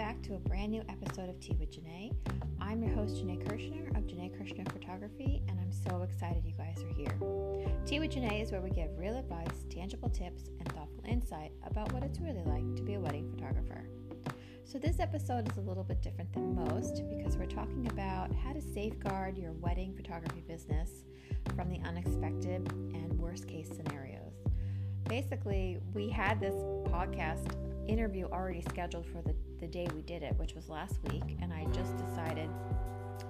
back to a brand new episode of Tea with Janae. I'm your host, Janae Kirshner of Janae Kirshner Photography, and I'm so excited you guys are here. Tea with Janae is where we give real advice, tangible tips, and thoughtful insight about what it's really like to be a wedding photographer. So, this episode is a little bit different than most because we're talking about how to safeguard your wedding photography business from the unexpected and worst case scenarios. Basically, we had this podcast interview already scheduled for the, the day we did it, which was last week, and I just decided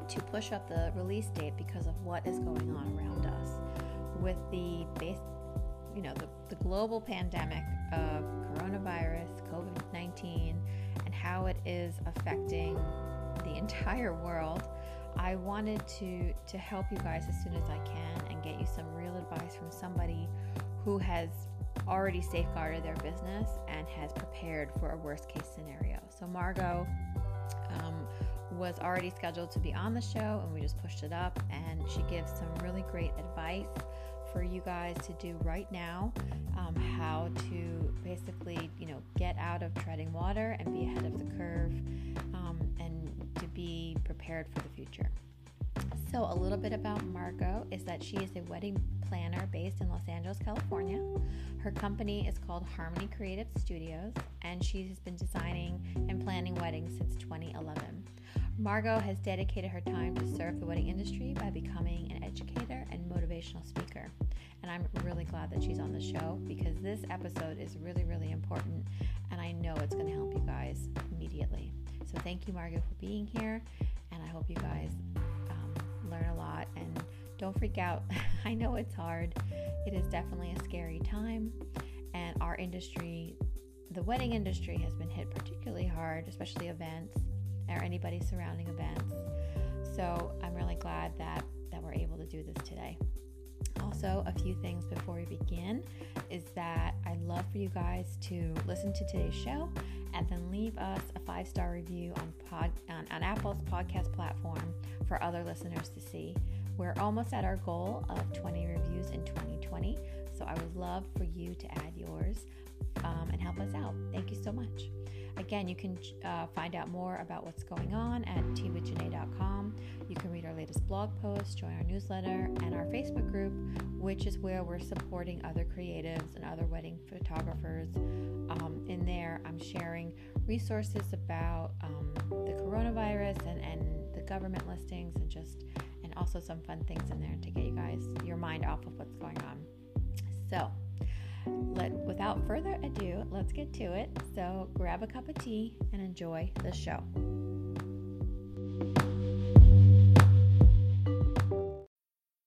to push up the release date because of what is going on around us with the base, you know, the, the global pandemic of coronavirus, COVID 19, and how it is affecting the entire world. I wanted to to help you guys as soon as I can and get you some real advice from somebody who has already safeguarded their business and has prepared for a worst case scenario. So, Margot um, was already scheduled to be on the show, and we just pushed it up. And she gives some really great advice for you guys to do right now um, how to basically, you know, get out of treading water and be ahead of the curve um, and to be prepared for the future. So, a little bit about Margot is that she is a wedding planner based in Los Angeles, California. Her company is called Harmony Creative Studios, and she has been designing and planning weddings since 2011. Margot has dedicated her time to serve the wedding industry by becoming an educator and motivational speaker. And I'm really glad that she's on the show because this episode is really, really important, and I know it's going to help you guys immediately. So, thank you, Margot, for being here, and I hope you guys learn a lot and don't freak out. I know it's hard. It is definitely a scary time, and our industry, the wedding industry, has been hit particularly hard, especially events or anybody surrounding events. So I'm really glad that that we're able to do this today. Also, a few things before we begin is that I'd love for you guys to listen to today's show and then leave us a five star review on pod on, on Apple's podcast platform for other listeners to see. We're almost at our goal of 20 reviews in 2020, so I would love for you to add yours um, and help us out. Thank you so much. Again, you can uh, find out more about what's going on at teawithjanae.com. You can read our latest blog posts, join our newsletter, and our Facebook group, which is where we're supporting other creatives and other wedding photographers. Um, in there, I'm sharing resources about um, the coronavirus and, and the government listings and just and also some fun things in there to get you guys your mind off of what's going on. So, let without further ado, let's get to it. So, grab a cup of tea and enjoy the show.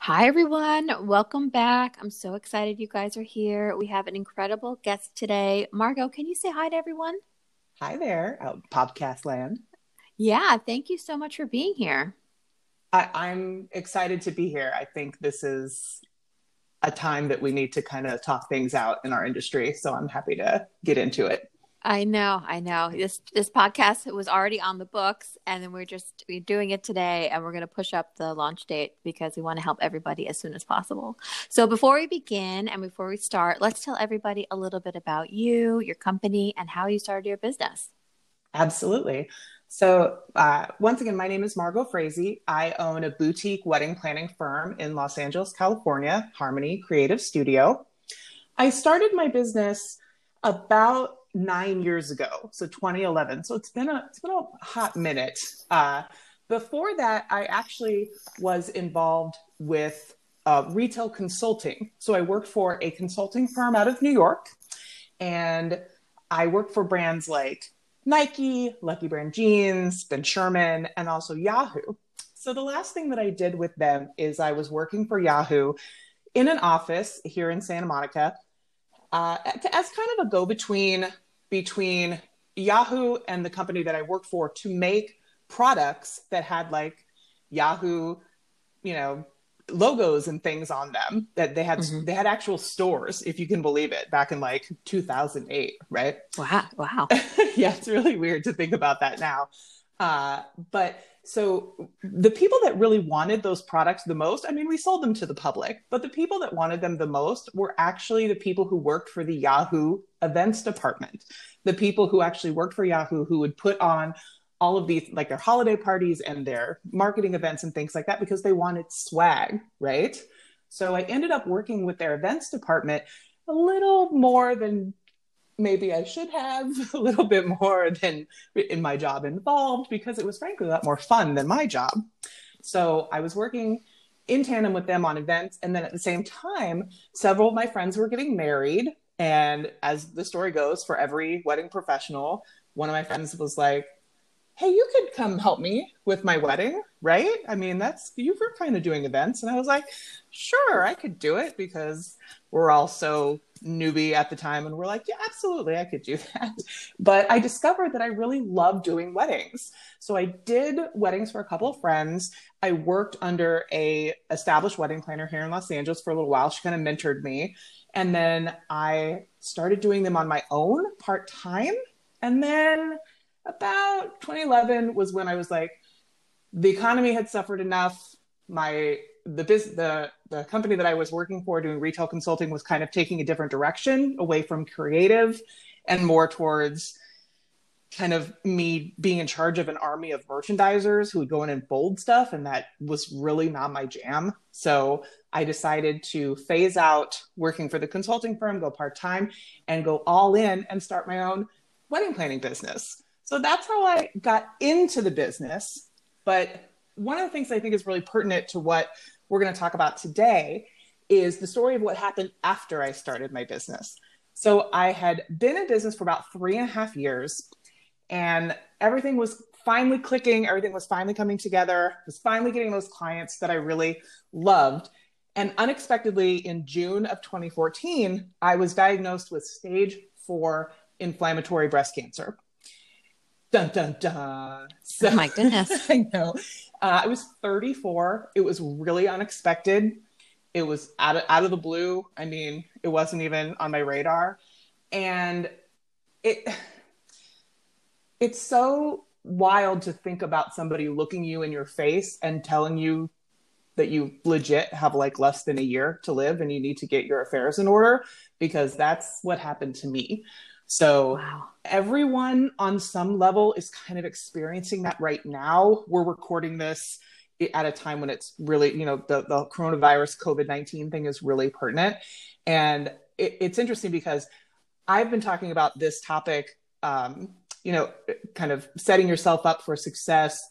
Hi, everyone. Welcome back. I'm so excited you guys are here. We have an incredible guest today. Margot, can you say hi to everyone? Hi there, out podcast land. Yeah, thank you so much for being here. I, I'm excited to be here. I think this is a time that we need to kind of talk things out in our industry. So I'm happy to get into it. I know, I know. This this podcast was already on the books, and then we're just we're doing it today, and we're going to push up the launch date because we want to help everybody as soon as possible. So before we begin and before we start, let's tell everybody a little bit about you, your company, and how you started your business. Absolutely. So uh, once again, my name is Margot Frazee. I own a boutique wedding planning firm in Los Angeles, California, Harmony Creative Studio. I started my business about nine years ago, so 2011. So it's been a it's been a hot minute. Uh, before that, I actually was involved with uh, retail consulting. So I worked for a consulting firm out of New York, and I worked for brands like Nike, Lucky Brand Jeans, Ben Sherman, and also Yahoo. So the last thing that I did with them is I was working for Yahoo in an office here in Santa Monica uh, as kind of a go between between Yahoo and the company that I worked for to make products that had like Yahoo, you know, logos and things on them that they had mm-hmm. they had actual stores if you can believe it back in like 2008 right? Wow. Wow. Yeah it's really weird to think about that now. Uh, but so the people that really wanted those products the most i mean we sold them to the public but the people that wanted them the most were actually the people who worked for the yahoo events department the people who actually worked for yahoo who would put on all of these like their holiday parties and their marketing events and things like that because they wanted swag, right? So I ended up working with their events department a little more than maybe I should have, a little bit more than in my job involved because it was frankly a lot more fun than my job. So I was working in tandem with them on events. And then at the same time, several of my friends were getting married. And as the story goes, for every wedding professional, one of my friends was like, hey, you could come help me with my wedding, right? I mean, that's you were kind of doing events. And I was like, sure, I could do it because we're all so newbie at the time. And we're like, yeah, absolutely, I could do that. But I discovered that I really love doing weddings. So I did weddings for a couple of friends. I worked under a established wedding planner here in Los Angeles for a little while. She kind of mentored me. And then I started doing them on my own part time. And then about 2011 was when I was like, the economy had suffered enough. My the biz, the the company that I was working for doing retail consulting was kind of taking a different direction away from creative and more towards kind of me being in charge of an army of merchandisers who would go in and fold stuff and that was really not my jam so i decided to phase out working for the consulting firm go part-time and go all in and start my own wedding planning business so that's how I got into the business. But one of the things I think is really pertinent to what we're going to talk about today is the story of what happened after I started my business. So I had been in business for about three and a half years, and everything was finally clicking. Everything was finally coming together. Was finally getting those clients that I really loved. And unexpectedly, in June of 2014, I was diagnosed with stage four inflammatory breast cancer. Dun dun dun. So, oh my goodness. I know. Uh, I was 34. It was really unexpected. It was out of, out of the blue. I mean, it wasn't even on my radar. And it it's so wild to think about somebody looking you in your face and telling you that you legit have like less than a year to live and you need to get your affairs in order because that's what happened to me. So wow. everyone on some level is kind of experiencing that right now. We're recording this at a time when it's really, you know, the, the coronavirus COVID 19 thing is really pertinent. And it, it's interesting because I've been talking about this topic, um, you know, kind of setting yourself up for success,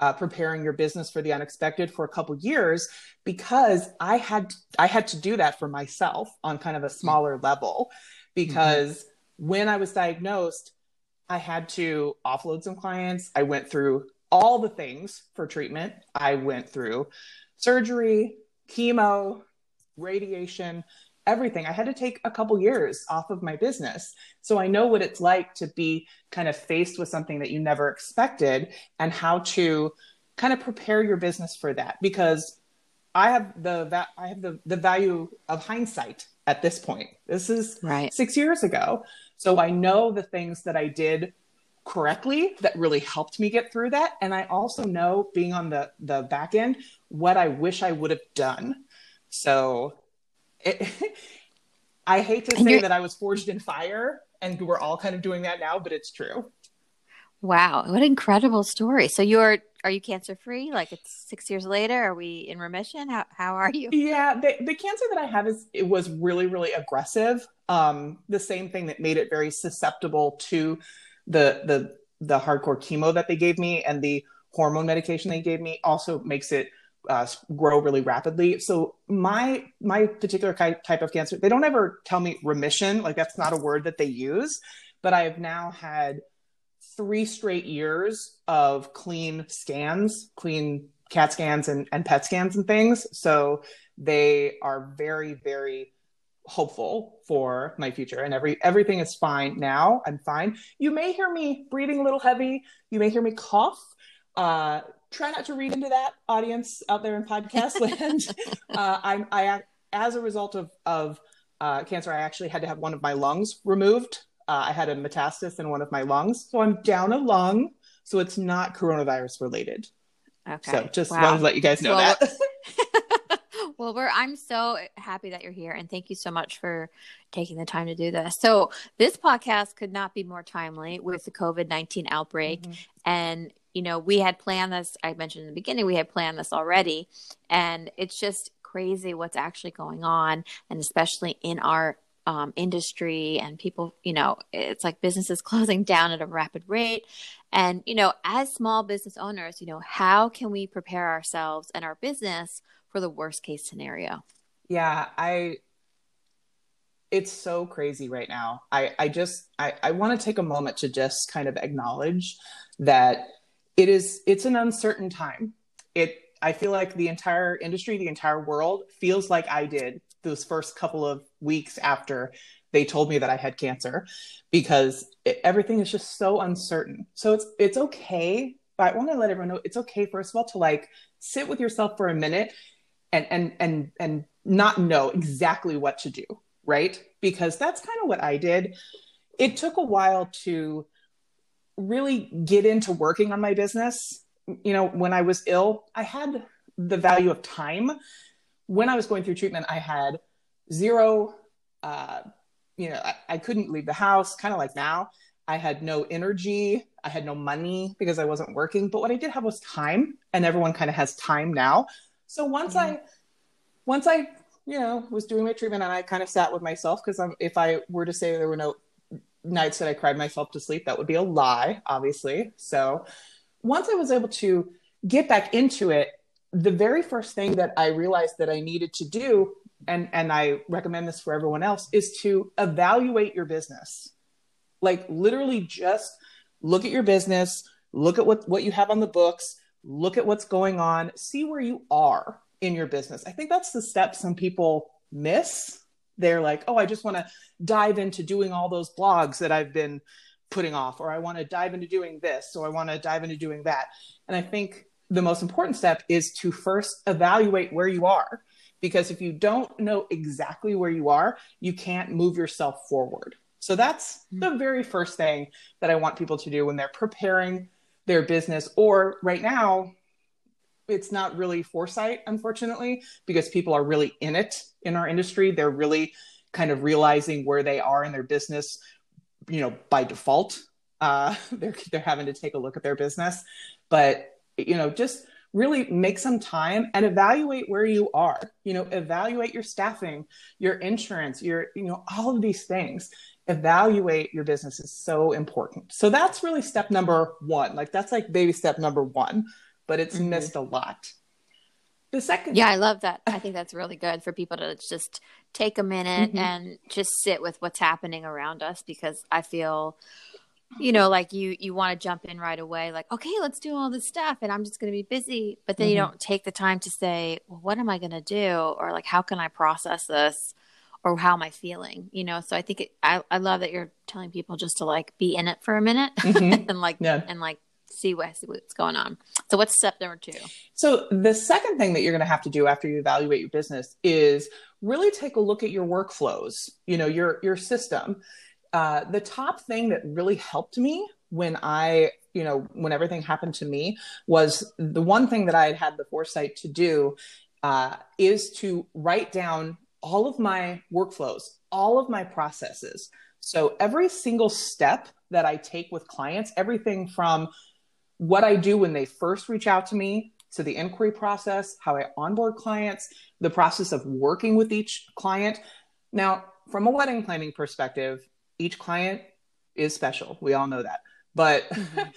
uh, preparing your business for the unexpected for a couple years because I had I had to do that for myself on kind of a smaller level because mm-hmm when I was diagnosed, I had to offload some clients. I went through all the things for treatment. I went through surgery, chemo, radiation, everything. I had to take a couple years off of my business. So I know what it's like to be kind of faced with something that you never expected and how to kind of prepare your business for that because I have the I have the the value of hindsight at this point. This is right. 6 years ago. So I know the things that I did correctly that really helped me get through that and i also know being on the the back end what i wish i would have done so it, i hate to say that i was forged in fire and we're all kind of doing that now but it's true wow what an incredible story so you're are you cancer free like it's six years later are we in remission? How, how are you? Yeah the, the cancer that i have is it was really really aggressive. Um, the same thing that made it very susceptible to the the the hardcore chemo that they gave me and the hormone medication they gave me also makes it uh, grow really rapidly. So my my particular type of cancer, they don't ever tell me remission, like that's not a word that they use, but I have now had three straight years of clean scans, clean CAT scans and, and PET scans and things. So they are very, very hopeful for my future and every everything is fine now. I'm fine. You may hear me breathing a little heavy. You may hear me cough. Uh, try not to read into that audience out there in podcast land. Uh, i'm i as a result of of uh, cancer i actually had to have one of my lungs removed uh, i had a metastasis in one of my lungs so i'm down a lung so it's not coronavirus related okay so just wow. wanted to let you guys know well, that well, we're I'm so happy that you're here and thank you so much for taking the time to do this. So, this podcast could not be more timely with the COVID-19 outbreak mm-hmm. and you know, we had planned this I mentioned in the beginning we had planned this already and it's just crazy what's actually going on and especially in our um, industry and people, you know, it's like businesses closing down at a rapid rate. And, you know, as small business owners, you know, how can we prepare ourselves and our business for the worst case scenario. Yeah, I it's so crazy right now. I I just I I want to take a moment to just kind of acknowledge that it is it's an uncertain time. It I feel like the entire industry, the entire world feels like I did those first couple of weeks after they told me that I had cancer because it, everything is just so uncertain. So it's it's okay, but I want to let everyone know it's okay first of all to like sit with yourself for a minute and and and and not know exactly what to do right? Because that's kind of what i did. It took a while to really get into working on my business. You know when i was ill i had the value of time when i was going through treatment i had zero uh, you know I, I couldn't leave the house kind of like now i had no energy i had no money because i wasn't working but what i did have was time and everyone kind of has time now so once mm-hmm. I once I you know was doing my treatment and I kind of sat with myself because if I were to say there were no nights that I cried myself to sleep, that would be a lie, obviously. So once I was able to get back into it, the very first thing that I realized that I needed to do, and and I recommend this for everyone else, is to evaluate your business. Like literally just look at your business, look at what, what you have on the books, look at what's going on, see where you are in your business. I think that's the step some people miss. They're like, oh, I just want to dive into doing all those blogs that I've been putting off, or I want to dive into doing this, or I want to dive into doing that. And I think the most important step is to first evaluate where you are. Because if you don't know exactly where you are, you can't move yourself forward. So that's mm-hmm. the very first thing that I want people to do when they're preparing their business or right now it's not really foresight unfortunately because people are really in it in our industry they're really kind of realizing where they are in their business you know by default uh, they're they're having to take a look at their business but you know just really make some time and evaluate where you are you know evaluate your staffing your insurance your you know all of these things evaluate your business is so important. So that's really step number one. Like that's like baby step number one, but it's mm-hmm. missed a lot. The second Yeah, I love that. I think that's really good for people to just take a minute mm-hmm. and just sit with what's happening around us because I feel you know like you you want to jump in right away like okay let's do all this stuff and i'm just going to be busy but then mm-hmm. you don't take the time to say well what am i going to do or like how can i process this or how am I feeling? You know, so I think it, I, I love that you're telling people just to like be in it for a minute mm-hmm. and like, yeah. and like see, what, see what's going on. So what's step number two? So the second thing that you're going to have to do after you evaluate your business is really take a look at your workflows, you know, your, your system. Uh, the top thing that really helped me when I, you know, when everything happened to me was the one thing that I had had the foresight to do uh, is to write down all of my workflows, all of my processes. So every single step that I take with clients, everything from what I do when they first reach out to me to the inquiry process, how I onboard clients, the process of working with each client. Now, from a wedding planning perspective, each client is special. We all know that. But mm-hmm.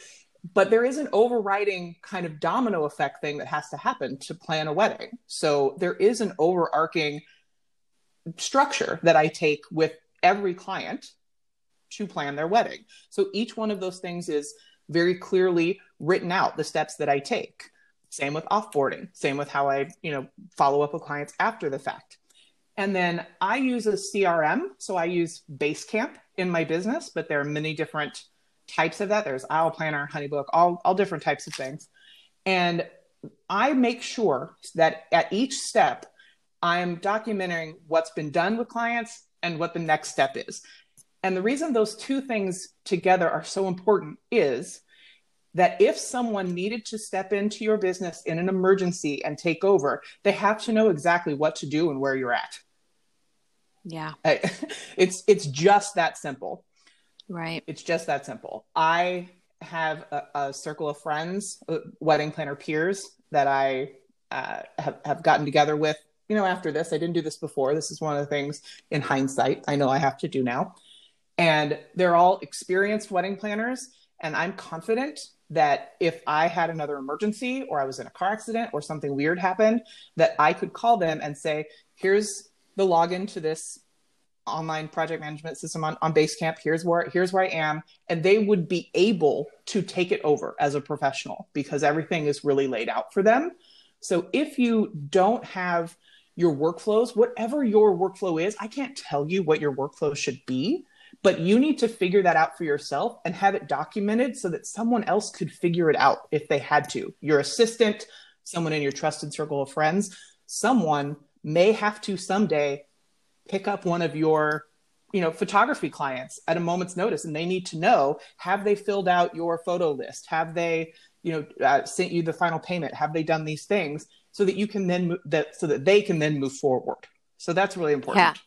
but there is an overriding kind of domino effect thing that has to happen to plan a wedding. So there is an overarching structure that I take with every client to plan their wedding. So each one of those things is very clearly written out the steps that I take. Same with offboarding, same with how I, you know, follow up with clients after the fact. And then I use a CRM. So I use Basecamp in my business, but there are many different types of that. There's Aisle Planner, Honeybook, all, all different types of things. And I make sure that at each step, I'm documenting what's been done with clients and what the next step is. And the reason those two things together are so important is that if someone needed to step into your business in an emergency and take over, they have to know exactly what to do and where you're at. Yeah. It's it's just that simple. Right. It's just that simple. I have a, a circle of friends, uh, wedding planner peers that I uh, have, have gotten together with. You know, after this, I didn't do this before. This is one of the things in hindsight I know I have to do now. And they're all experienced wedding planners. And I'm confident that if I had another emergency or I was in a car accident or something weird happened, that I could call them and say, here's the login to this online project management system on, on Basecamp. Here's where here's where I am. And they would be able to take it over as a professional because everything is really laid out for them. So if you don't have your workflows, whatever your workflow is, I can't tell you what your workflow should be, but you need to figure that out for yourself and have it documented so that someone else could figure it out if they had to. Your assistant, someone in your trusted circle of friends, someone may have to someday pick up one of your you know photography clients at a moment's notice and they need to know have they filled out your photo list? Have they you know uh, sent you the final payment? Have they done these things so that you can then that so that they can then move forward? So that's really important. Yeah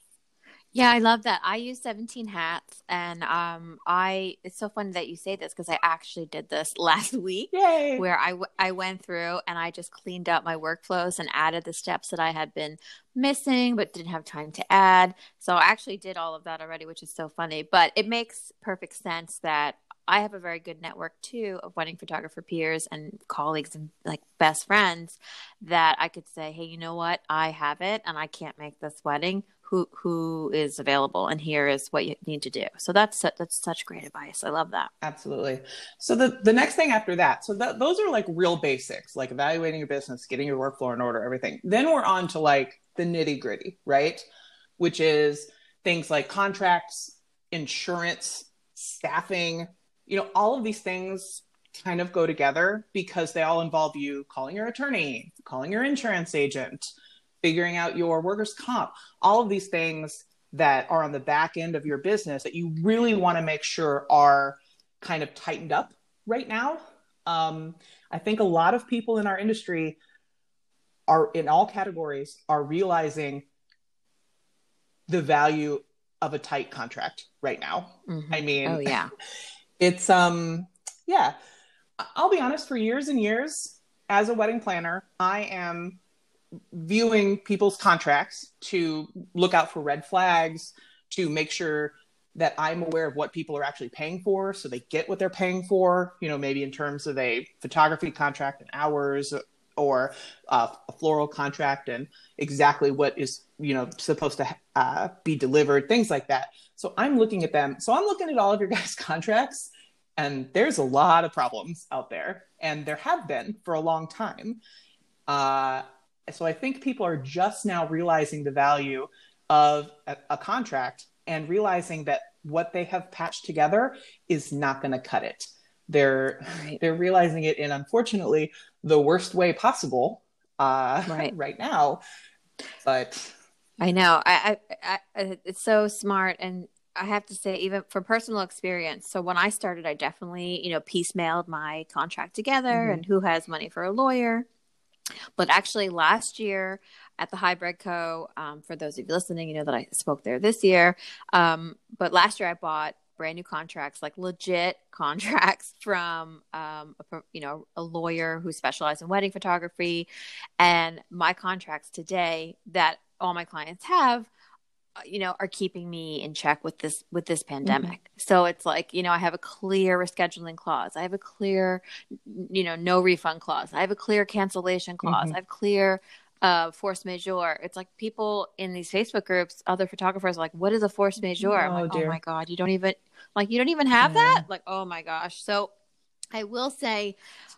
yeah, I love that. I use 17 hats and um I it's so funny that you say this because I actually did this last week Yay. where I, w- I went through and I just cleaned up my workflows and added the steps that I had been missing but didn't have time to add. So I actually did all of that already, which is so funny, but it makes perfect sense that I have a very good network too of wedding photographer peers and colleagues and like best friends that I could say, "Hey, you know what? I have it and I can't make this wedding who who is available and here is what you need to do. So that's that's such great advice. I love that. Absolutely. So the the next thing after that so that those are like real basics like evaluating your business getting your workflow in order everything. Then we're on to like the nitty gritty right? Which is things like contracts insurance staffing you know all of these things kind of go together because they all involve you calling your attorney calling your insurance agent figuring out your workers' comp, all of these things that are on the back end of your business that you really want to make sure are kind of tightened up right now. Um, I think a lot of people in our industry are in all categories are realizing the value of a tight contract right now. Mm-hmm. I mean, oh yeah, it's um, yeah. I'll be honest. For years and years, as a wedding planner, I am viewing people's contracts to look out for red flags, to make sure that I'm aware of what people are actually paying for so they get what they're paying for, you know, maybe in terms of a photography contract and hours or uh, a floral contract and exactly what is, you know, supposed to uh, be delivered, things like that. So I'm looking at them. So I'm looking at all of your guys' contracts and there's a lot of problems out there and there have been for a long time. Uh, so I think people are just now realizing the value of a, a contract and realizing that what they have patched together is not going to cut it. They're right. they're realizing it in unfortunately the worst way possible uh, right. right now. But I know I, I, I it's so smart and I have to say, even for personal experience. So when I started, I definitely, you know, piecemealed my contract together mm-hmm. and who has money for a lawyer. But actually, last year at the Hybrid Co, um, for those of you listening, you know that I spoke there this year. Um, but last year, I bought brand new contracts, like legit contracts from um, a, you know a lawyer who specializes in wedding photography, and my contracts today that all my clients have you know are keeping me in check with this with this mm-hmm. pandemic. Mm-hmm. so it's like you know i have a clear rescheduling clause. I have a clear you know no refund clause. I have a clear cancellation clause. Mm-hmm. i have clear uh, force majeure. It's like people in these facebook groups other photographers are like what is a force majeure? Oh, I'm like, oh my god you don't even like you don't even have yeah. that? Like oh my gosh. So i will say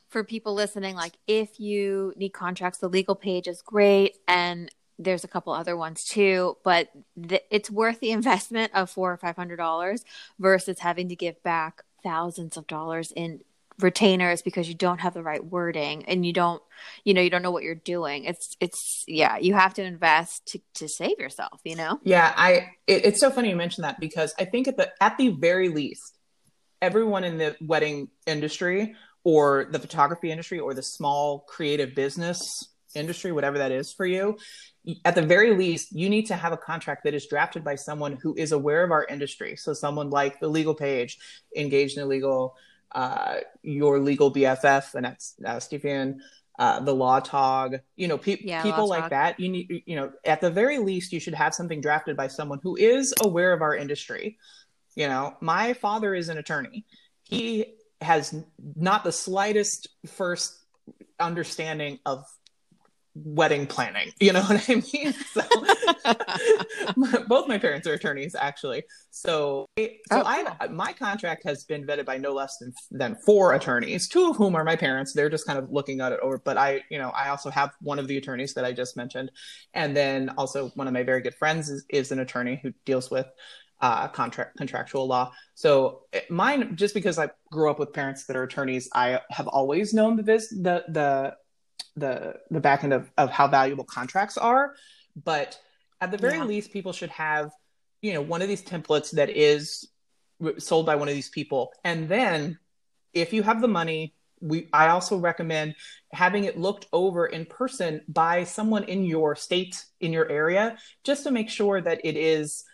for people listening like if you need contracts the Legal Paige is great. And there's a couple other ones too, but th- it's worth the investment of four or five hundred dollars versus having to give back thousands of dollars in retainers because you don't have the right wording and you don't you know you don't know what you're doing. It's it's yeah you have to invest to, to save yourself you know? Yeah i it, it's so funny you mentioned that because i think at the at the very least everyone in the wedding industry or the photography industry or the small creative business industry whatever that is for you at the very least, you need to have a contract that is drafted by someone who is aware of our industry. So, someone like the Legal Paige, engaged in legal, uh, your legal BFF, and that's uh, Stephen, uh, the LawTog, you know, pe- yeah, people like that. You need, you know, at the very least, you should have something drafted by someone who is aware of our industry. You know, my father is an attorney. He has not the slightest first understanding of wedding planning. You know what I mean? So, both my parents are attorneys, actually. So, so oh, I my contract has been vetted by no less than than four attorneys, two of whom are my parents. They're just kind of looking at it over. But I, you know, I also have one of the attorneys that I just mentioned, and then also one of my very good friends is, is an attorney who deals with uh, contract contractual law. So eh, mine, just because I grew up with parents that are attorneys, I have always known the vis- the the the the back end of, of how valuable contracts are. But at the very yeah. least people should have you know one of these templates that is sold by one of these people. And then if you have the money we i also recommend having it looked over in person by someone in your state in your area just to make sure that it is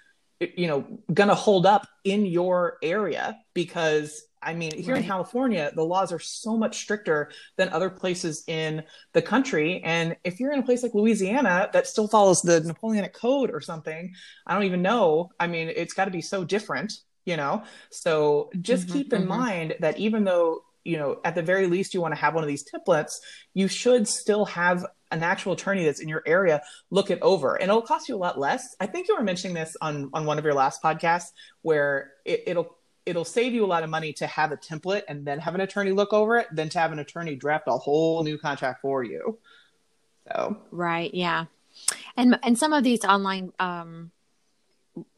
you know going to hold up in your area. Because I mean, here right. in California, the laws are so much stricter than other places in the country. And if you're in a place like Louisiana that still follows the Napoleonic Code or something, I don't even know. I mean, it's got to be so different, you know? So just mm-hmm, keep in mm-hmm. mind that even though, you know, at the very least you want to have one of these templates, you should still have an actual attorney that's in your area look it over and it'll cost you a lot less i think you were mentioning this on on one of your last podcasts where it, it'll it'll save you a lot of money to have a template and then have an attorney look over it than to have an attorney draft a whole new contract for you. So right, yeah, and and some of these online um,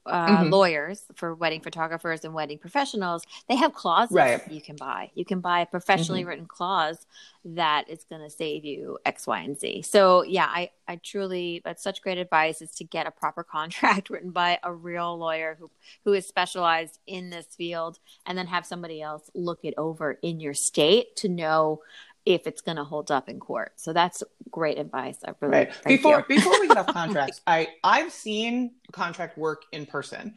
uh, mm-hmm. lawyers for wedding photographers and wedding professionals, they have clauses right. you can buy. You can buy a professionally mm-hmm. written clause that is going to save you X, Y, and Z. So yeah, I, I truly, that's such great advice is to get a proper contract written by a real lawyer who, who is specialized in this field and then have somebody else look it over in your state to know if it's going to hold up in court. So that's great advice. I really right. before before we get off contracts, I I've seen contract work in person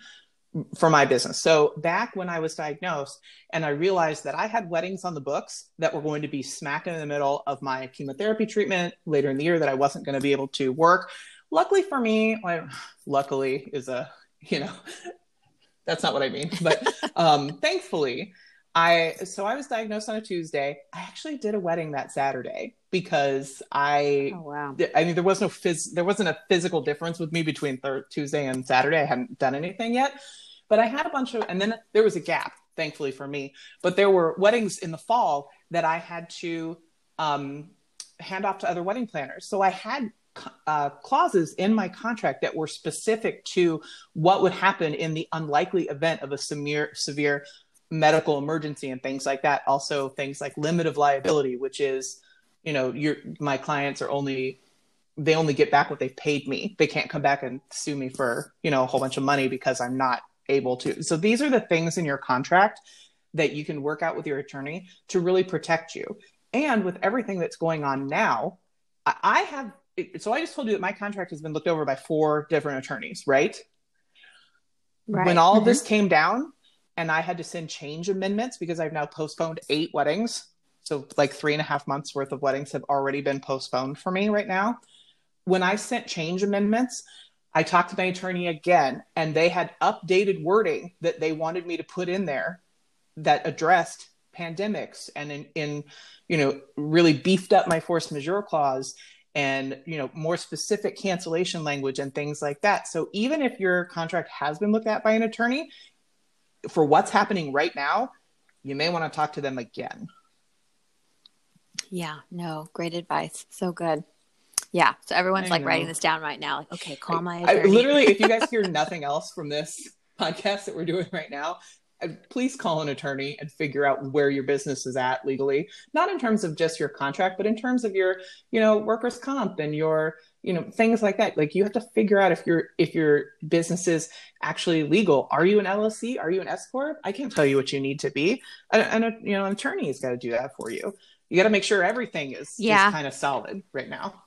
for my business. So back when I was diagnosed and I realized that I had weddings on the books that were going to be smack in the middle of my chemotherapy treatment later in the year that I wasn't going to be able to work. Luckily for me, luckily is a, you know, that's not what I mean, but um, thankfully I so I was diagnosed on a Tuesday. I actually did a wedding that Saturday because I oh, wow. I mean there was no phys there wasn't a physical difference with me between thir- Tuesday and Saturday. I hadn't done anything yet, but I had a bunch of and then there was a gap, thankfully for me. But there were weddings in the fall that I had to um, hand off to other wedding planners. So I had uh, clauses in my contract that were specific to what would happen in the unlikely event of a severe severe medical emergency and things like that. Also, things like limit of liability, which is, you know, your my clients are only they only get back what they've paid me. They can't come back and sue me for you know a whole bunch of money because I'm not able to. So these are the things in your contract that you can work out with your attorney to really protect you. And with everything that's going on now, I have. So I just told you that my contract has been looked over by four different attorneys, right? Right. When all mm-hmm. this came down, and I had to send change amendments because I've now postponed eight weddings. So, like three and a half months worth of weddings have already been postponed for me right now. When I sent change amendments, I talked to my attorney again, and they had updated wording that they wanted me to put in there that addressed pandemics and in, in you know really beefed up my force majeure clause and you know more specific cancellation language and things like that so even if your contract has been looked at by an attorney for what's happening right now, you may want to talk to them again. Yeah, no, great advice. So good. Yeah. So everyone's like writing this down right now. Like, okay, call my I, attorney. literally, if you guys hear nothing else from this podcast that we're doing right now, uh, please call an attorney and figure out where your business is at legally. Not in terms of just your contract, but in terms of your, you know, workers' comp and your, you know, things like that. Like you have to figure out if your if your business is actually legal. Are you an LLC? Are you an S corp? I can't tell you what you need to be. And, and a, you know, an attorney has got to do that for you. You got to make sure everything is Yeah. kind of solid right now.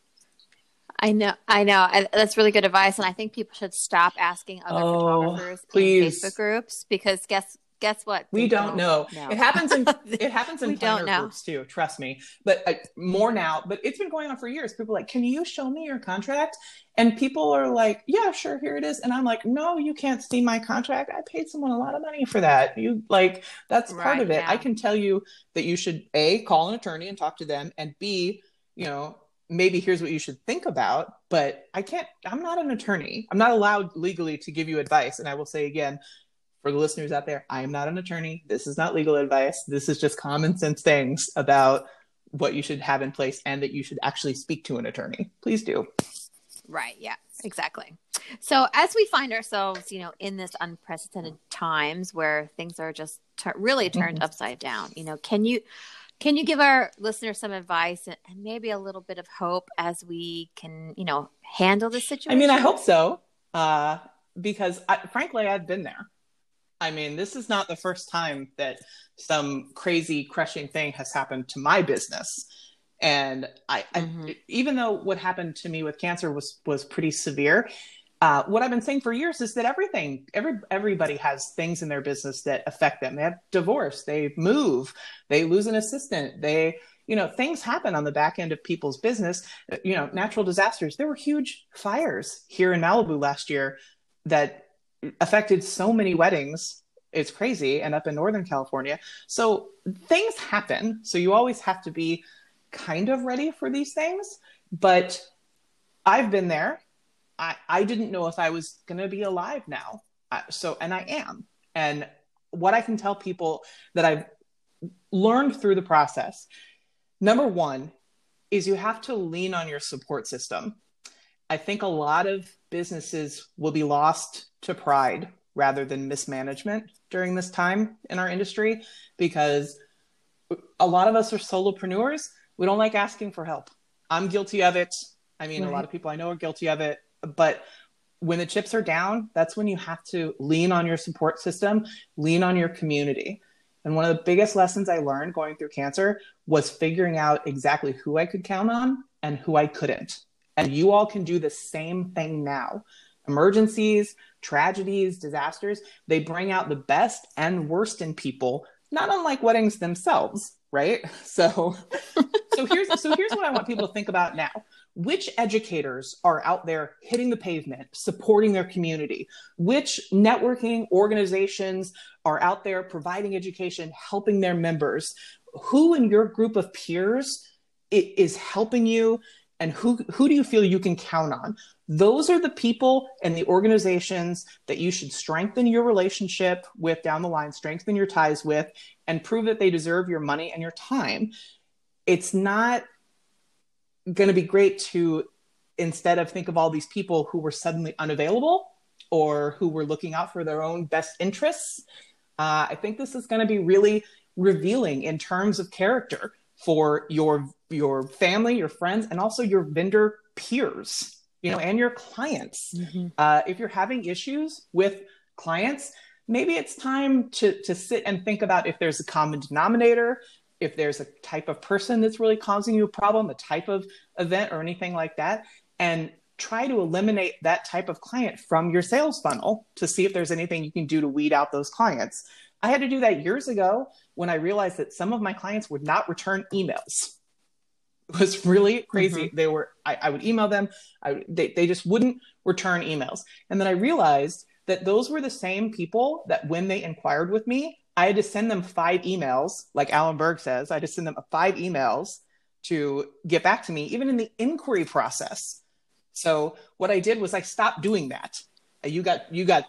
I know, I know. I, that's really good advice, and I think people should stop asking other Oh, photographers please. in Facebook groups because guess guess what? We They don't know. It happens in it happens in don't planner groups too. Trust me. But uh, more now. But it's been going on for years. People are like, can you show me your contract? And people are like, yeah, sure, here it is. And I'm like, no, you can't see my contract. I paid someone a lot of money for that. You like that's part of it. yeah. I can tell you that you should a call an attorney and talk to them, and b, you know. Maybe here's what you should think about, but I can't, I'm not an attorney. I'm not allowed legally to give you advice. And I will say again, for the listeners out there, I am not an attorney. This is not legal advice. This is just common sense things about what you should have in place and that you should actually speak to an attorney. Please do. Right. Yeah. Exactly. So as we find ourselves, you know, in this unprecedented times where things are just tur really turned Mhm. upside down, you know, can you can you give our listeners some advice and, and maybe a little bit of hope as we can, you know, handle this situation? I mean, I hope so, uh, because I, frankly, I've been there. I mean, this is not the first time that some crazy crushing thing has happened to my business. And I, Mhm. I even though what happened to me with cancer was was pretty severe, uh, what I've been saying for years is that everything, every everybody has things in their business that affect them. They have divorce, they move, they lose an assistant, they, you know, things happen on the back end of people's business. You know, natural disasters. There were huge fires here in Malibu last year that affected so many weddings. It's crazy, and up in Northern California. So things happen. So you always have to be kind of ready for these things. But I've been there. I, I didn't know if I was going to be alive now. So, and I am. And what I can tell people that I've learned through the process number one is you have to lean on your support system. I think a lot of businesses will be lost to pride rather than mismanagement during this time in our industry because a lot of us are solopreneurs. We don't like asking for help. I'm guilty of it. I mean, a mm-hmm. lot of people I know are guilty of it. But when the chips are down, that's when you have to lean on your support system, lean on your community. And one of the biggest lessons I learned going through cancer was figuring out exactly who I could count on and who I couldn't. And you all can do the same thing now. Emergencies, tragedies, disasters, they bring out the best and worst in people, not unlike weddings themselves, right? So so here's so here's what I want people to think about now. Which educators are out there hitting the pavement, supporting their community? Which networking organizations are out there providing education, helping their members? Who in your group of peers is helping you and who who do you feel you can count on? Those are the people and the organizations that you should strengthen your relationship with down the line, strengthen your ties with and prove that they deserve your money and your time. It's not going to be great to instead of think of all these people who were suddenly unavailable or who were looking out for their own best interests. Uh, I think this is going to be really revealing in terms of character for your your family, your friends, and also your vendor peers, you know, and your clients. Uh, if you're having issues with clients, maybe it's time to to sit and think about if there's a common denominator, if there's a type of person that's really causing you a problem, a type of event or anything like that, and try to eliminate that type of client from your sales funnel to see if there's anything you can do to weed out those clients. I had to do that years ago when I realized that some of my clients would not return emails. It was really crazy. Mm-hmm. They were, I, I would email them, I, they, they just wouldn't return emails. And then I realized that those were the same people that when they inquired with me, I had to send them five emails, like Alan Berg says, I had to send them five emails to get back to me, even in the inquiry process. So what I did was I stopped doing that. You got you got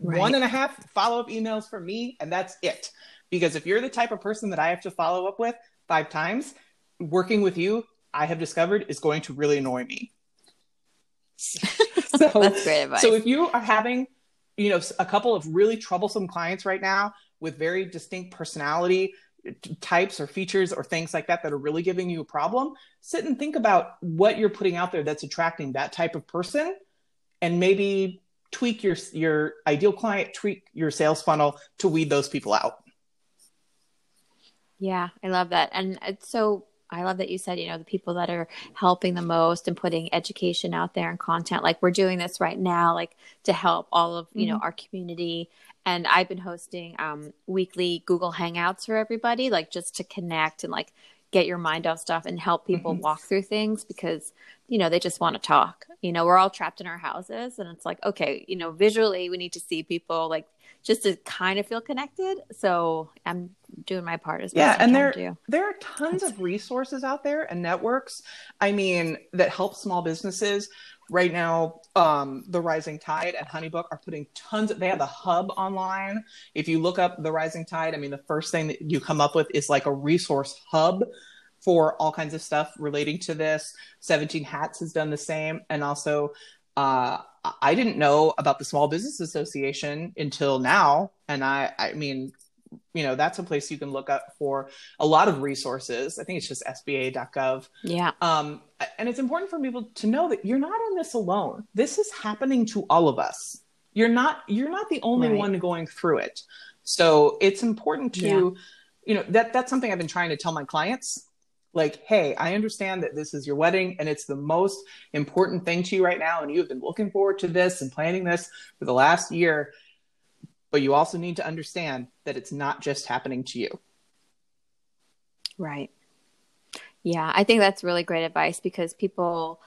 Right. one and a half follow up emails from me, and that's it. Because if you're the type of person that I have to follow up with five times, working with you, I have discovered is going to really annoy me. so, That's great advice. So if you are having, you know, a couple of really troublesome clients right now with very distinct personality types or features or things like that that are really giving you a problem, sit and think about what you're putting out there that's attracting that type of person and maybe tweak your your ideal client, tweak your sales funnel to weed those people out. Yeah, I love that. And it's so I love that you said, you know, the people that are helping the most and putting education out there and content. Like we're doing this right now, like to help all of, you mm-hmm. know, our community and I've been hosting um, weekly Google Hangouts for everybody, like just to connect and like get your mind off stuff and help people mm-hmm. walk through things because you know they just want to talk. You know, we're all trapped in our houses, and it's like okay, you know, visually we need to see people like just to kind of feel connected. So I'm doing my part as well. yeah, and there there are tons of resources out there and networks. I mean, that help small businesses right now um, the rising tide and honeybook are putting tons of, they have a hub online if you look up the rising tide i mean the first thing that you come up with is like a resource hub for all kinds of stuff relating to this 17 hats has done the same and also uh, i didn't know about the small business association until now. And i i mean you know that's a place you can look up for a lot of resources. I think it's just sba.gov yeah. Um, and it's important for people to know that you're not in this alone. This is happening to all of us. You're not you're not the only right. one going through it. So it's important to yeah. you know that that's something i've been trying to tell my clients like hey i understand that this is your wedding and it's the most important thing to you right now and you have been looking forward to this and planning this for the last year but you also need to understand that it's not just happening to you. Right. Yeah, I think that's really great advice because people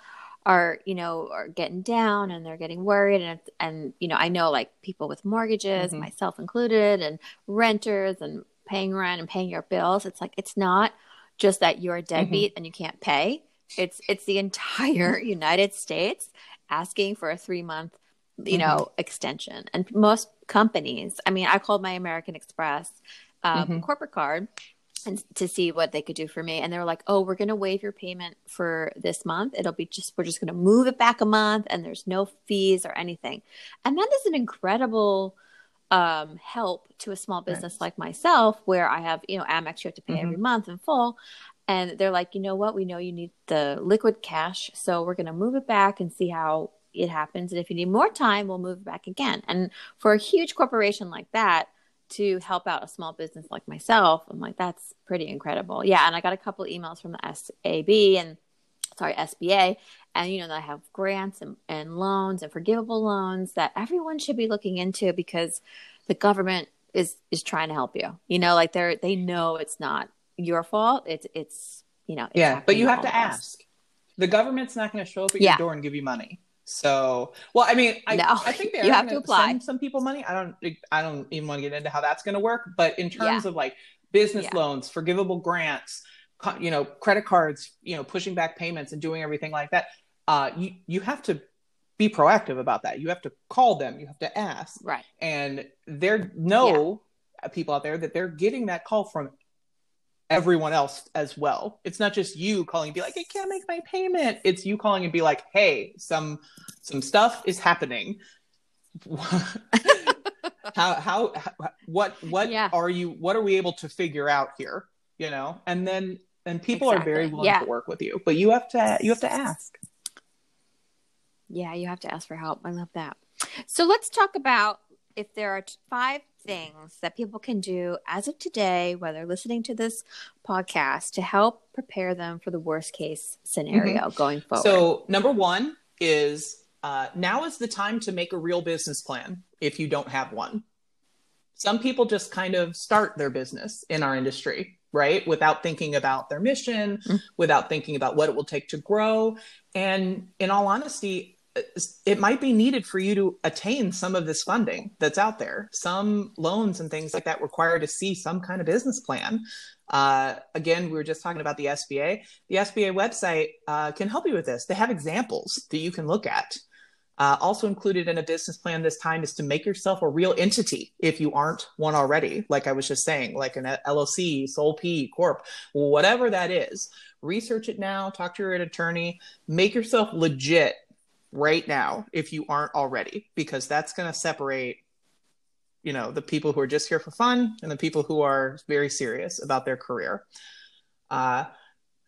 are, you know, are getting down and they're getting worried and and you know, I know like people with mortgages, mm-hmm. myself included, and renters and paying rent and paying your bills. It's like it's not just that you're a mm-hmm. deadbeat mm-hmm. and you can't pay. It's it's the entire United States asking for a 3 month you mm-hmm. know extension and most companies i mean i called my american express um, mm-hmm. corporate card and to see what they could do for me and they were like oh we're going to waive your payment for this month it'll be just we're just going to move it back a month and there's no fees or anything and that is an incredible um, help to a small business right. like myself where i have you know amex you have to pay mm-hmm. every month in full and they're like you know what we know you need the liquid cash so we're going to move it back and see how it happens. And if you need more time, we'll move it back again. And for a huge corporation like that, to help out a small business like myself, I'm like, that's pretty incredible. Yeah. And I got a couple emails from the SAB and sorry, SBA. And, you know, I have grants and, and loans and forgivable loans that everyone should be looking into because the government is, is trying to help you, you know, like they're, they know it's not your fault. It's, it's, you know, yeah, but you have to ask. The government's not going to show up at yeah. your door and give you money. So, well, I mean, I, no, I think they you have to apply. Send some people money. I don't, I don't even want to get into how that's going to work. But in terms yeah. of like business yeah. loans, forgivable grants, you know, credit cards, you know, pushing back payments and doing everything like that, uh, you you have to be proactive about that. You have to call them. You have to ask. Right. And there know yeah. people out there that they're getting that call from everyone else as well. It's not just you calling and be like, I can't make my payment. It's you calling and be like, hey, some some stuff is happening. how, how how what what yeah. are you what are we able to figure out here? You know? And then and people exactly. are very willing yeah. to work with you. But you have to you have to ask. Yeah, you have to ask for help. I love that. So let's talk about if there are five things that people can do as of today, whether listening to this podcast, to help prepare them for the worst case scenario mm-hmm. going forward? So, number one is uh, now is the time to make a real business plan if you don't have one. Some people just kind of start their business in our industry, right? Without thinking about their mission, mm-hmm. without thinking about what it will take to grow. And in all honesty, it might be needed for you to attain some of this funding that's out there. Some loans and things like that require to see some kind of business plan. Uh, again, we were just talking about the SBA. The SBA website uh, can help you with this. They have examples that you can look at. Uh, also included in a business plan this time is to make yourself a real entity if you aren't one already. Like I was just saying, like an LLC, sole P, Corp, whatever that is. Research it now. Talk to your attorney. Make yourself legit right now if you aren't already, because that's going to separate, you know, the people who are just here for fun and the people who are very serious about their career. Uh,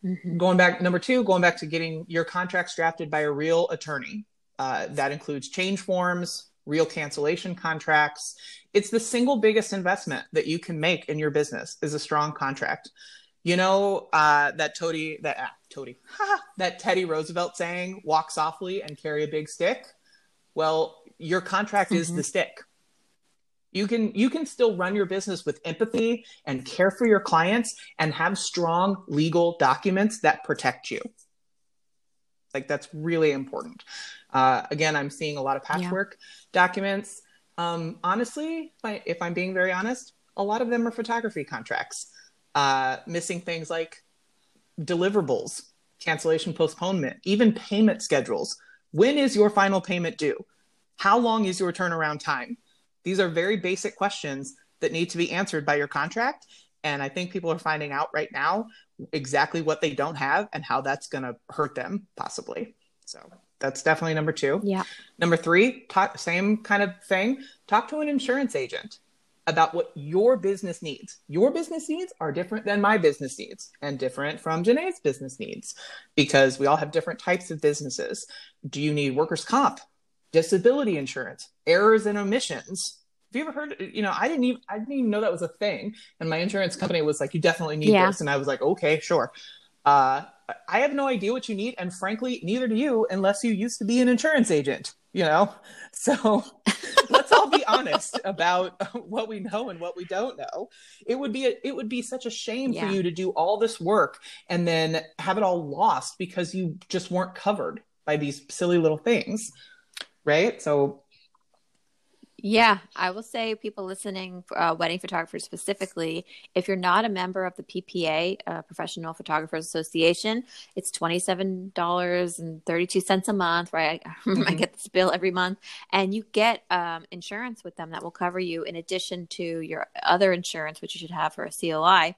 mm-hmm. Going back, number two, going back to getting your contracts drafted by a real attorney. Uh, that includes change forms, real cancellation contracts. It's the single biggest investment that you can make in your business is a strong contract. You know uh, that Toady that Toady that Teddy Roosevelt saying, "Walk softly and carry a big stick." Well, your contract mm-hmm. is the mm-hmm. stick. You can you can still run your business with empathy and care for your clients and have strong legal documents that protect you. Like that's really important. Uh, again, I'm seeing a lot of patchwork yeah. documents. Um, honestly, if, I, if I'm being very honest, a lot of them are photography contracts uh, missing things like deliverables, cancellation postponement, even payment schedules. When is your final payment due? How long is your turnaround time? These are very basic questions that need to be answered by your contract. And I think people are finding out right now exactly what they don't have and how that's going to hurt them, possibly. So that's definitely number two. Yeah. Number three, talk, same kind of thing. Talk to an insurance agent about what your business needs. Your business needs are different than my business needs and different from Janae's business needs because we all have different types of businesses. Do you need workers' comp, disability insurance, errors and omissions? Have you ever heard? You know, I didn't even I didn't even know that was a thing, and my insurance company was like, "You definitely need yeah. this," and I was like, "Okay, sure." Uh, I have no idea what you need, and frankly, neither do you, unless you used to be an insurance agent. You know, so let's all be honest about what we know and what we don't know. It would be a, it would be such a shame yeah. for you to do all this work and then have it all lost because you just weren't covered by these silly little things, right? So yeah, I will say people listening, uh, wedding photographers specifically, if you're not a member of the PPA, uh, Professional Photographers Association, it's $27.32 a month, right? I, mm-hmm. I get this bill every month, and you get um, insurance with them that will cover you in addition to your other insurance, which you should have for a COI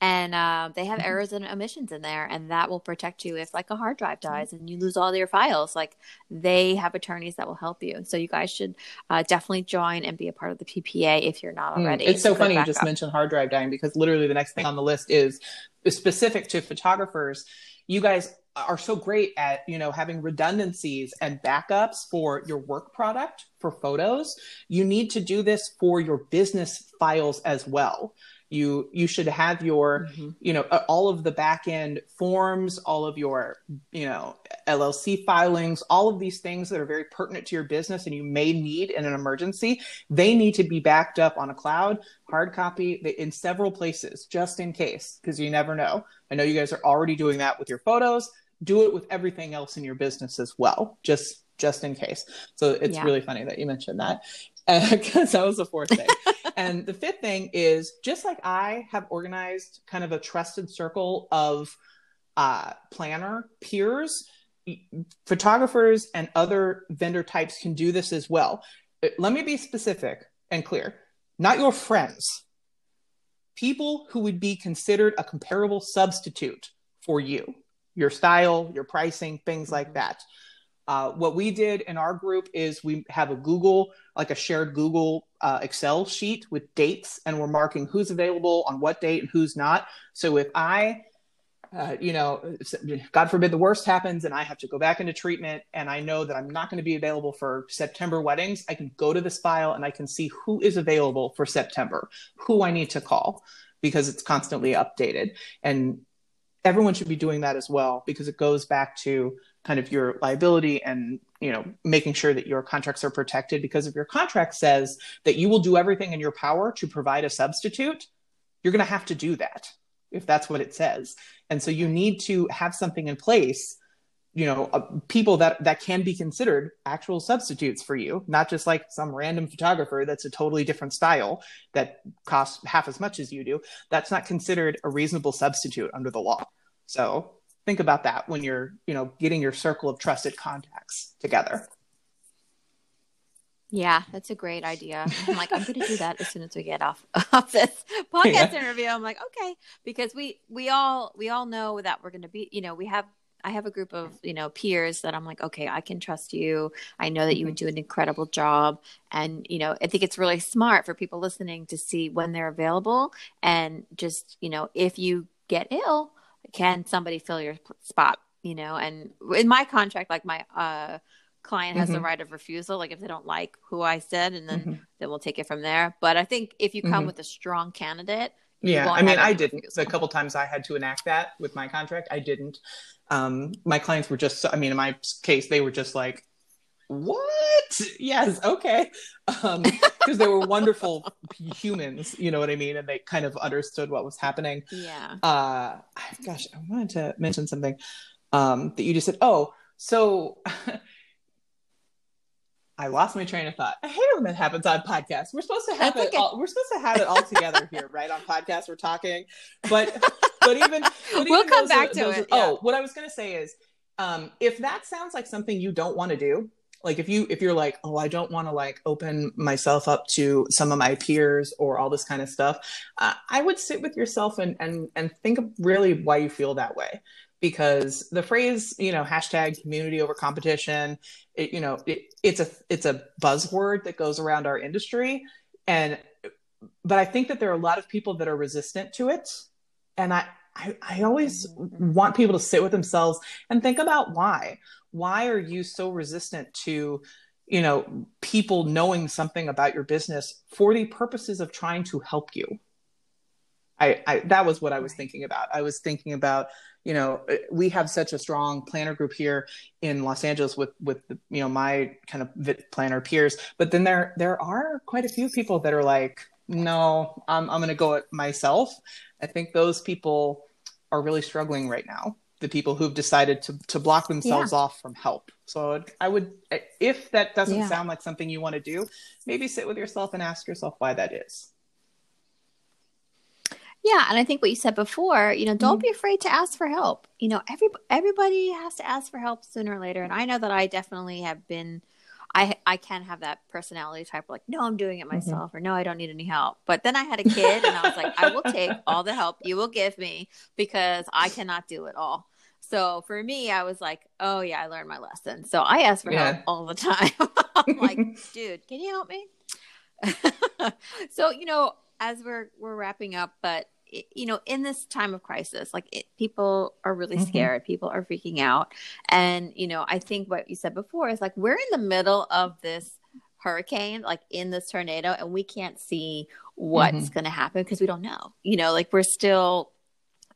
and uh, they have mm-hmm. errors and omissions in there and that will protect you if like a hard drive mm-hmm. dies and you lose all your files like they have attorneys that will help you so you guys should uh, definitely join and be a part of the ppa if you're not mm, already mm, it's so funny you just up. mentioned hard drive dying because literally the next thing on the list is, is specific to photographers you guys are so great at you know having redundancies and backups for your work product for photos you need to do this for your business files as well you you should have your mm-hmm. you know all of the back end forms all of your you know llc filings all of these things that are very pertinent to your business and you may need in an emergency they need to be backed up on a cloud hard copy in several places just in case because you never know i know you guys are already doing that with your photos do it with everything else in your business as well just just in case so it's yeah. really funny that you mentioned that because that was the fourth thing. and the fifth thing is just like I have organized kind of a trusted circle of uh, planner peers, photographers and other vendor types can do this as well. Uh, let me be specific and clear not your friends, people who would be considered a comparable substitute for you, your style, your pricing, things like mm-hmm. that. Uh, what we did in our group is we have a Google, like a shared Google uh, Excel sheet with dates, and we're marking who's available on what date and who's not. So if I, uh, you know, God forbid the worst happens and I have to go back into treatment and I know that I'm not going to be available for September weddings, I can go to this file and I can see who is available for September, who I need to call because it's constantly updated. And everyone should be doing that as well because it goes back to kind of your liability and you know making sure that your contracts are protected. Because if your contract says that you will do everything in your power to provide a substitute you're going to have to do that if that's what it says. And so you need to have something in place you know uh, people that that can be considered actual substitutes for you not just like some random photographer that's a totally different style that costs half as much as you do. That's not considered a reasonable substitute under the law. So think about that when you're you know getting your circle of trusted contacts together yeah that's a great idea i'm like i'm gonna do that as soon as we get off off this podcast yeah. interview i'm like okay because we we all we all know that we're gonna be you know we have I have a group of you know peers that I'm like, okay, I can trust you. I know that you would mm-hmm. do an incredible job, and you know, I think it's really smart for people listening to see when they're available, and just you know, if you get ill, can somebody fill your spot? You know, and in my contract, like my uh client has mm-hmm. the right of refusal like if they don't like who i said and then mm-hmm. then we'll take it from there but i think if you come mm-hmm. with a strong candidate yeah i mean i didn't refusal. a couple times i had to enact that with my contract i didn't um my clients were just i mean in my case they were just like what yes okay um because they were wonderful humans you know what i mean and they kind of understood what was happening yeah uh gosh i wanted to mention something um that you just said oh so I lost my train of thought. I hate it when that happens on podcasts. We're supposed to have That's it. Okay. All, we're supposed to have it all together here, right? On podcasts, we're talking, but but even but we'll even come back are, to it. Are, yeah. Oh, what I was going to say is, um, if that sounds like something you don't want to do, like if you if you're like, oh, I don't want to like open myself up to some of my peers or all this kind of stuff, uh, I would sit with yourself and and and think of really why you feel that way. Because the phrase you know hashtag community over competition it, you know it, it's a it's a buzzword that goes around our industry. And but i think that there are a lot of people that are resistant to it. And i i, I always want people to sit with themselves and think about why why are you so resistant to you know people knowing something about your business for the purposes of trying to help you? I, I that was what I was thinking about. I was thinking about you know uh, we have such a strong planner group here in Los Angeles with with you know my kind of planner peers but then there there are quite a few people that are like no I'm I'm going to go it myself. I think those people are really struggling right now the people who've decided to to block themselves yeah. off from help so I would if that doesn't yeah. sound like something you want to do maybe sit with yourself and ask yourself why that is yeah, and I think what you said before, you know, don't mm-hmm. be afraid to ask for help. You know, every everybody has to ask for help sooner or later, and I know that I definitely have been. I I can have that personality type, like no, I'm doing it mm-hmm. myself, mm-hmm. or no, I don't need any help. But then I had a kid, and I was like, I will take all the help you will give me because I cannot do it all. So for me, I was like, oh yeah, I learned my lesson. So I ask for yeah. help all the time. I'm like, dude, can you help me? so you know, as we're we're wrapping up, but you know, in this time of crisis, like it, people are really mm-hmm. scared, people are freaking out, and you know, I think what you said before is like we're in the middle of this hurricane, like in this tornado, and we can't see what's mm-hmm. going to happen because we don't know. You know, like we're still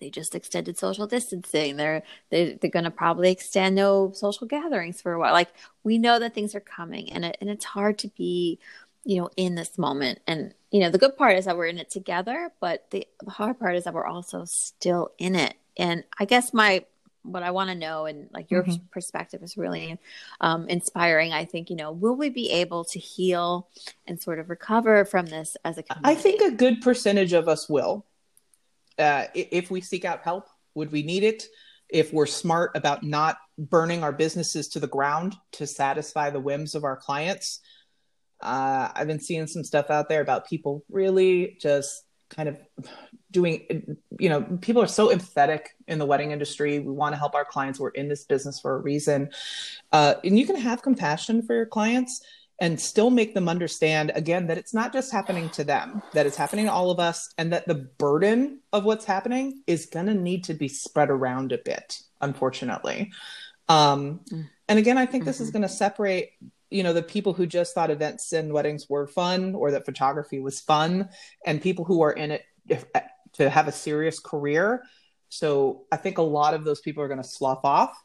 they just extended social distancing. They're they, they're going to probably extend no social gatherings for a while. Like we know that things are coming, and it, and it's hard to be, you know, in this moment. And you know, the good part is that we're in it together, but the, the hard part is that we're also still in it. And I guess my what I want to know and like your mm-hmm. perspective is really um, inspiring. I think you know, will we be able to heal and sort of recover from this as a community? I think a good percentage of us will. Uh, if we seek out help, would we need it? If we're smart about not burning our businesses to the ground to satisfy the whims of our clients, uh, I've been seeing some stuff out there about people really just kind of doing, you know, people are so empathetic in the wedding industry. We want to help our clients. We're in this business for a reason. Uh, and you can have compassion for your clients and still make them understand again that it's not just happening to them that it's happening to all of us and that the burden of what's happening is going to need to be spread around a bit unfortunately um, mm. and again i think mm-hmm. this is mm-hmm. going to separate you know the people who just thought events and weddings were fun or that photography was fun and people who are in it if, to have a serious career. So i think a lot of those people are going to slough off.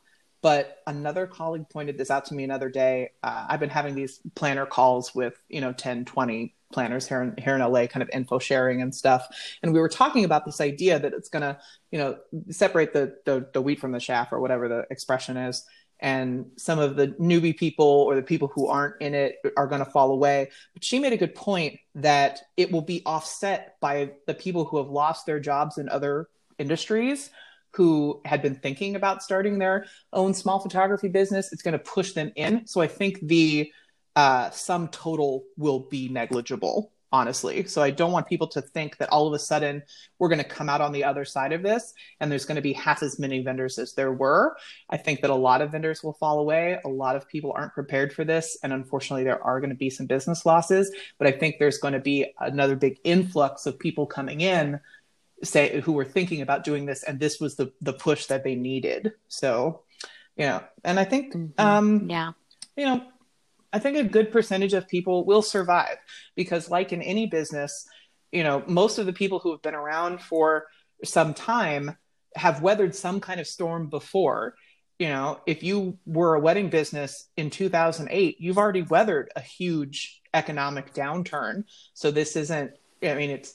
But another colleague pointed this out to me another day. Uh, i've been having these planner calls with you know 10 20 planners here in, here in la kind of info sharing and stuff. And we were talking about this idea that it's going to you know separate the, the the wheat from the chaff or whatever the expression is and some of the newbie people or the people who aren't in it are going to fall away. But she made a good point that it will be offset by the people who have lost their jobs in other industries who had been thinking about starting their own small photography business. It's going to push them in. So I think the uh, sum total will be negligible honestly. So I don't want people to think that all of a sudden we're going to come out on the other side of this and there's going to be half as many vendors as there were. I think that a lot of vendors will fall away. A lot of people aren't prepared for this. And unfortunately, there are going to be some business losses. But I think there's going to be another big influx of people coming in say who were thinking about doing this and this was the the push that they needed so yeah and i think mm-hmm. um yeah you know I think a good percentage of people will survive because, like in any business, you know, most of the people who have been around for some time have weathered some kind of storm before. You know, if you were a wedding business in 2008, you've already weathered a huge economic downturn. So this isn't, I mean, it's,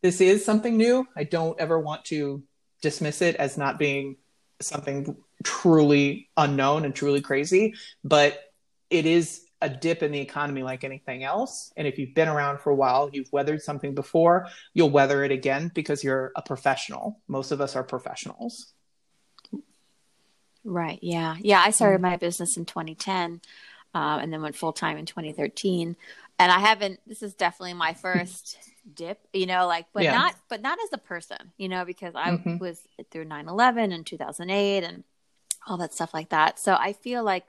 this is something new. I don't ever want to dismiss it as not being something truly unknown and truly crazy, but it is a dip in the economy like anything else. And if you've been around for a while, you've weathered something before, you'll weather it again because you're a professional. Most of us are professionals. Right. Yeah. Yeah. I started mm-hmm. my business in 2010 uh, and then went full time in 2013. And I haven't, this is definitely my first dip, you know, like, but yeah. not, but not as a person, you know, because I mm-hmm. was through 9 11 and 2008 and all that stuff like that. So I feel like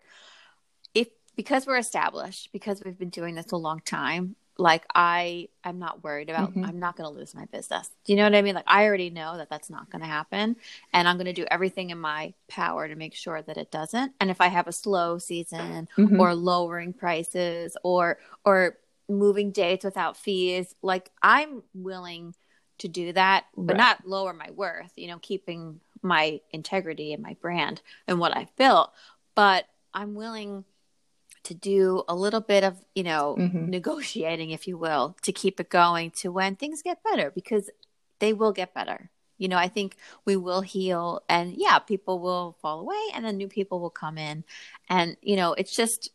because we're established, because we've been doing this a long time, like I I'm not worried about mm-hmm. I'm not going to lose my business. Do you know what I mean? Like I already know that that's not going to happen and I'm going to do everything in my power to make sure that it doesn't. And if I have a slow season mm-hmm. or lowering prices or or moving dates without fees, like I'm willing to do that, but right. not lower my worth, you know, keeping my integrity and my brand and what I've built, but I'm willing to do a little bit of, you know, mm-hmm. negotiating, if you will, to keep it going to when things get better because they will get better. You know, I think we will heal and yeah, people will fall away and then new people will come in. And, you know, it's just,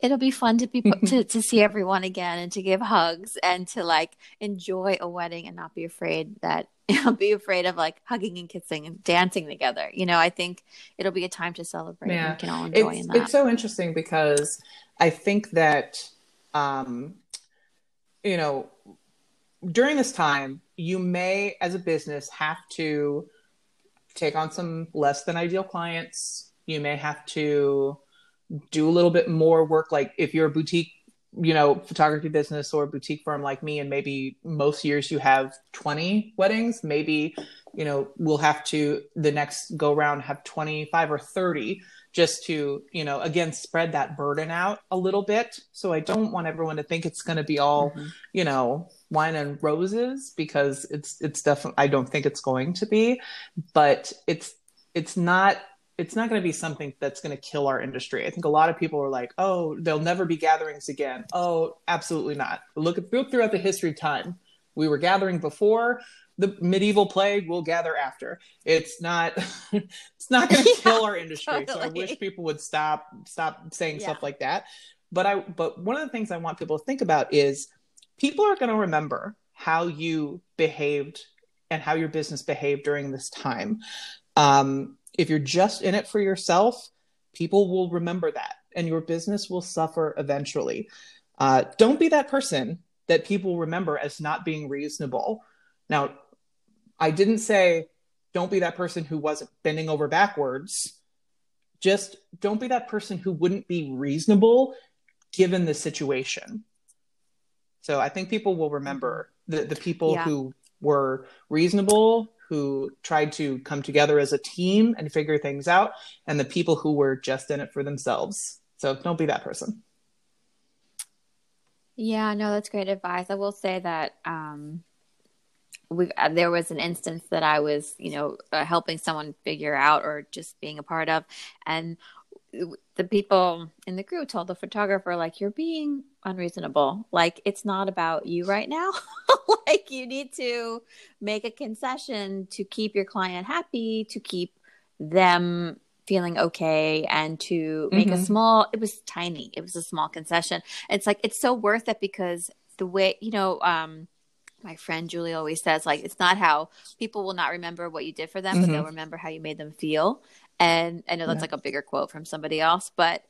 it'll be fun to be to, to see everyone again and to give hugs and to like enjoy a wedding and not be afraid that be afraid of like hugging and kissing and dancing together. You know, I think it'll be a time to celebrate yeah. and we can all enjoy it's, that. It's so interesting because I think that, um, you know, during this time, you may, as a business, have to take on some less than ideal clients. You may have to do a little bit more work. Like if you're a boutique you know photography business or boutique firm like me and maybe most years you have 20 weddings maybe you know we'll have to the next go round have 25 or 30 just to you know again spread that burden out a little bit so i don't want everyone to think it's going to be all mm-hmm. you know wine and roses because it's it's definitely i don't think it's going to be but it's it's not it's not going to be something that's going to kill our industry. I think a lot of people are like, "Oh, there'll never be gatherings again." Oh, absolutely not. Look, at, look throughout the history of time. We were gathering before the medieval plague. We'll gather after. It's not. it's not going to yeah, kill our industry. Totally. So I wish people would stop stop saying yeah. stuff like that. But I. But one of the things I want people to think about is people are going to remember how you behaved and how your business behaved during this time. Um, if you're just in it for yourself, people will remember that and your business will suffer eventually. Uh, don't be that person that people remember as not being reasonable. Now, I didn't say don't be that person who wasn't bending over backwards. Just don't be that person who wouldn't be reasonable given the situation. So I think people will remember the, the people yeah. who were reasonable, who tried to come together as a team and figure things out, and the people who were just in it for themselves. So don't be that person. Yeah, no, that's great advice. I will say that um, we uh, there was an instance that I was, you know, uh, helping someone figure out or just being a part of, and the people in the group told the photographer like you're being unreasonable like it's not about you right now like you need to make a concession to keep your client happy to keep them feeling okay and to make mm-hmm. a small it was tiny it was a small concession it's like it's so worth it because the way you know um my friend Julie always says like it's not how people will not remember what you did for them, mm-hmm. but they'll remember how you made them feel. And I know that's yeah. like a bigger quote from somebody else, but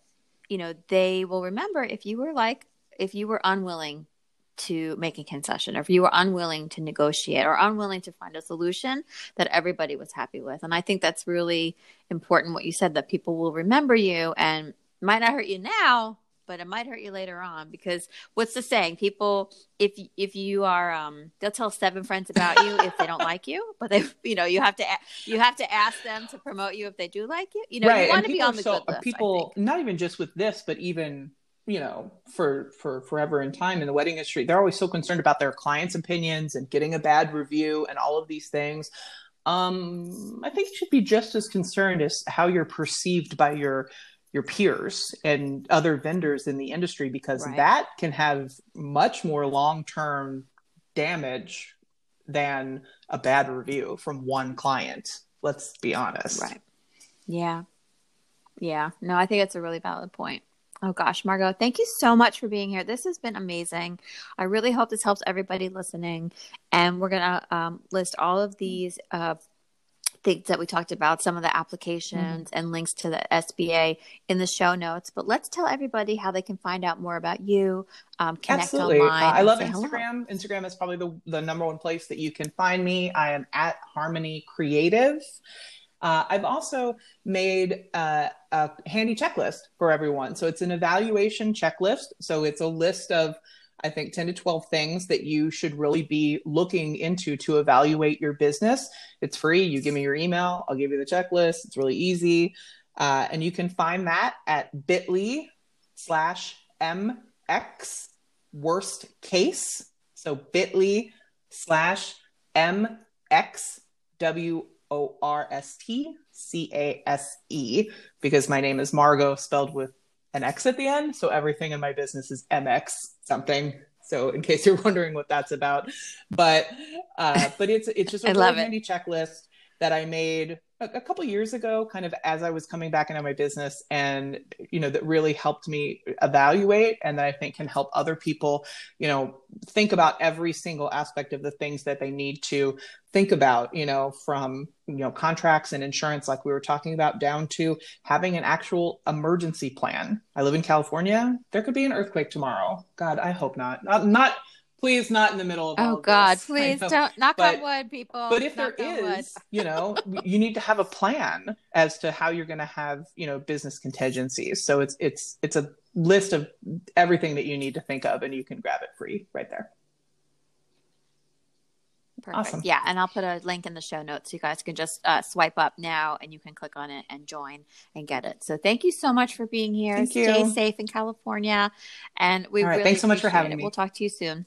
you know, they will remember if you were like, if you were unwilling to make a concession, or if you were unwilling to negotiate or unwilling to find a solution that everybody was happy with. And I think that's really important what you said that people will remember you and might not hurt you now, but it might hurt you later on because what's the saying? People, if if you are, um, they'll tell seven friends about you if they don't like you, but they, you know, you have to you have to ask them to promote you if they do like you. You know, right. you want to be on the so, good list. People, not even just with this, but even you know for for forever in time in the wedding industry they're always so concerned about their clients opinions and getting a bad review and all of these things um i think you should be just as concerned as how you're perceived by your your peers and other vendors in the industry because right. that can have much more long-term damage than a bad review from one client let's be honest right yeah yeah no i think it's a really valid point Oh gosh, Margaux, thank you so much for being here. This has been amazing. I really hope this helps everybody listening. And we're going to um, list all of these uh, things that we talked about, some of the applications mm-hmm. and links to the SBA in the show notes. But let's tell everybody how they can find out more about you, um, connect Absolutely. online. Uh, I love Instagram. Hello. Instagram is probably the, the number one place that you can find me. I am at Harmony Creative. Uh, I've also made uh, a handy checklist for everyone. So it's an evaluation checklist. So it's a list of, I think, 10 to 12 things that you should really be looking into to evaluate your business. It's free. You give me your email, I'll give you the checklist. It's really easy. Uh, and you can find that at bit.ly slash MX worst case. So bit.ly slash MXW O R S T C A S E because my name is Margaux spelled with an X at the end. So everything in my business is MX something. So in case you're wondering what that's about, but uh, but it's it's just a really handy checklist that I made a, a couple years ago, kind of as I was coming back into my business, and you know that really helped me evaluate, and that I think can help other people, you know, think about every single aspect of the things that they need to think about, you know, from you know contracts and insurance, like we were talking about, down to having an actual emergency plan. I live in California. There could be an earthquake tomorrow. God, I hope not. Not, not please not in the middle of oh god this. please don't knock but, on wood people but if knock there is you know you need to have a plan as to how you're going to have you know business contingencies so it's it's it's a list of everything that you need to think of and you can grab it free right there Perfect. Awesome. Yeah, and I'll put a link in the show notes. So you guys can just uh, swipe up now, and you can click on it and join and get it. So thank you so much for being here. Thank Stay you. safe in California, and we really thanks so much for having it. me. We'll talk to you soon.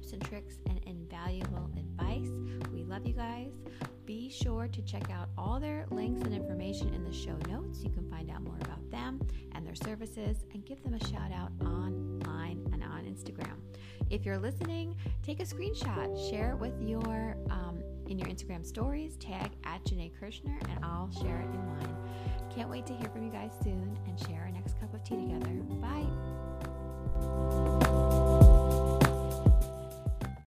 Tips and tricks and invaluable advice. We love you guys. Be sure to check out all their links and information in the show notes. You can find out more about them and their services and give them a shout out online and on Instagram. If you're listening, take a screenshot, share it with your um, in your Instagram stories, tag at Janae Kirshner, and I'll share it in mine. Can't wait to hear from you guys soon and share our next cup of tea together. Bye.